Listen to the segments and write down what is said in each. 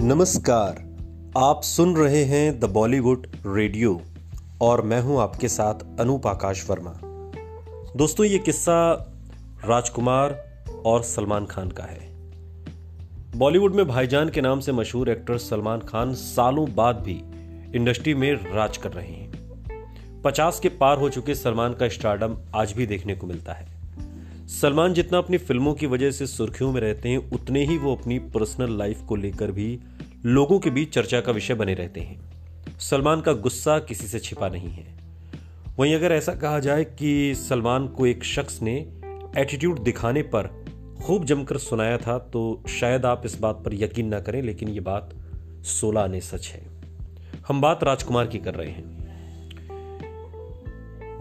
नमस्कार, आप सुन रहे हैं द बॉलीवुड रेडियो और मैं हूँ आपके साथ अनूप आकाश वर्मा। दोस्तों, ये किस्सा राजकुमार और सलमान खान का है। बॉलीवुड में भाईजान के नाम से मशहूर एक्टर सलमान खान सालों बाद भी इंडस्ट्री में राज कर रहे हैं। पचास के पार हो चुके सलमान का स्टार्डम आज भी देखने को मिलता है। सलमान जितना अपनी फ़िल्मों की वजह से सुर्खियों में रहते हैं, उतने ही वो अपनी पर्सनल लाइफ को लेकर भी लोगों के बीच चर्चा का विषय बने रहते हैं। सलमान का गुस्सा किसी से छिपा नहीं है। वहीं अगर ऐसा कहा जाए कि सलमान को एक शख्स ने एटीट्यूड दिखाने पर खूब जमकर सुनाया था तो शायद आप इस बात पर यकीन ना करें, लेकिन ये बात सोलह आने सच है। हम बात राजकुमार की कर रहे हैं।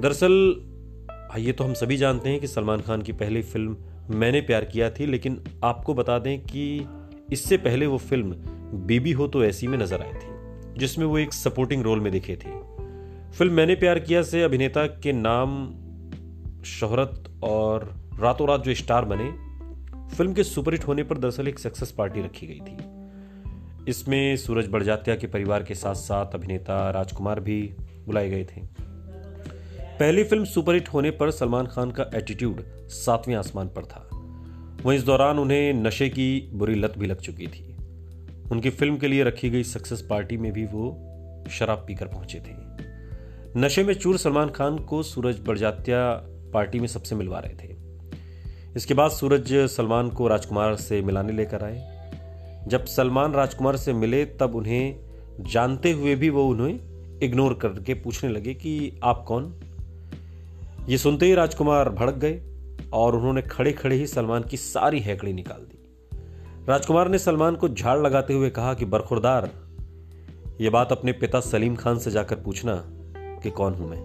दरअसल ये तो हम सभी जानते हैं कि सलमान खान की पहली फ़िल्म मैंने प्यार किया थी, लेकिन आपको बता दें कि इससे पहले वो फ़िल्म बीबी हो तो ऐसी में नज़र आई थी, जिसमें वो एक सपोर्टिंग रोल में दिखे थे। फ़िल्म मैंने प्यार किया से अभिनेता के नाम शोहरत और रातों रात जो स्टार बने, फ़िल्म के सुपरहिट होने पर दरअसल एक सक्सेस पार्टी रखी गई थी। इसमें सूरज बड़जात्या के परिवार के साथ साथ अभिनेता राजकुमार भी बुलाए गए थे। पहली फ़िल्म सुपरहिट होने पर सलमान खान का एटीट्यूड सातवें आसमान पर था। वहीं इस दौरान उन्हें नशे की बुरी लत भी लग चुकी थी। उनकी फ़िल्म के लिए रखी गई सक्सेस पार्टी में भी वो शराब पीकर पहुँचे थे। नशे में चूर सलमान खान को सूरज बड़जात्या पार्टी में सबसे मिलवा रहे थे। इसके बाद सूरज सलमान को राजकुमार से मिलाने लेकर आए। जब सलमान राजकुमार से मिले, तब उन्हें जानते हुए भी वो उन्हें इग्नोर करके पूछने लगे कि आप कौन? ये सुनते ही राजकुमार भड़क गए और उन्होंने खड़े खड़े ही सलमान की सारी हैकड़ी निकाल दी। राजकुमार ने सलमान को झाड़ लगाते हुए कहा कि बरखुरदार, ये बात अपने पिता सलीम खान से जाकर पूछना कि कौन हूँ मैं।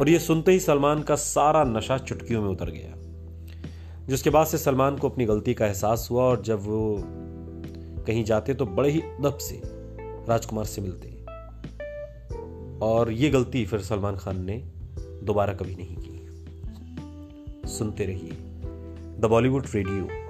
और ये सुनते ही सलमान का सारा नशा चुटकियों में उतर गया, जिसके बाद से सलमान को अपनी गलती का एहसास हुआ और जब वो कहीं जाते तो बड़े ही अदब से राजकुमार से मिलते। और ये गलती फिर सलमान खान ने दोबारा कभी नहीं की। सुनते रहिए द बॉलीवुड रेडियो।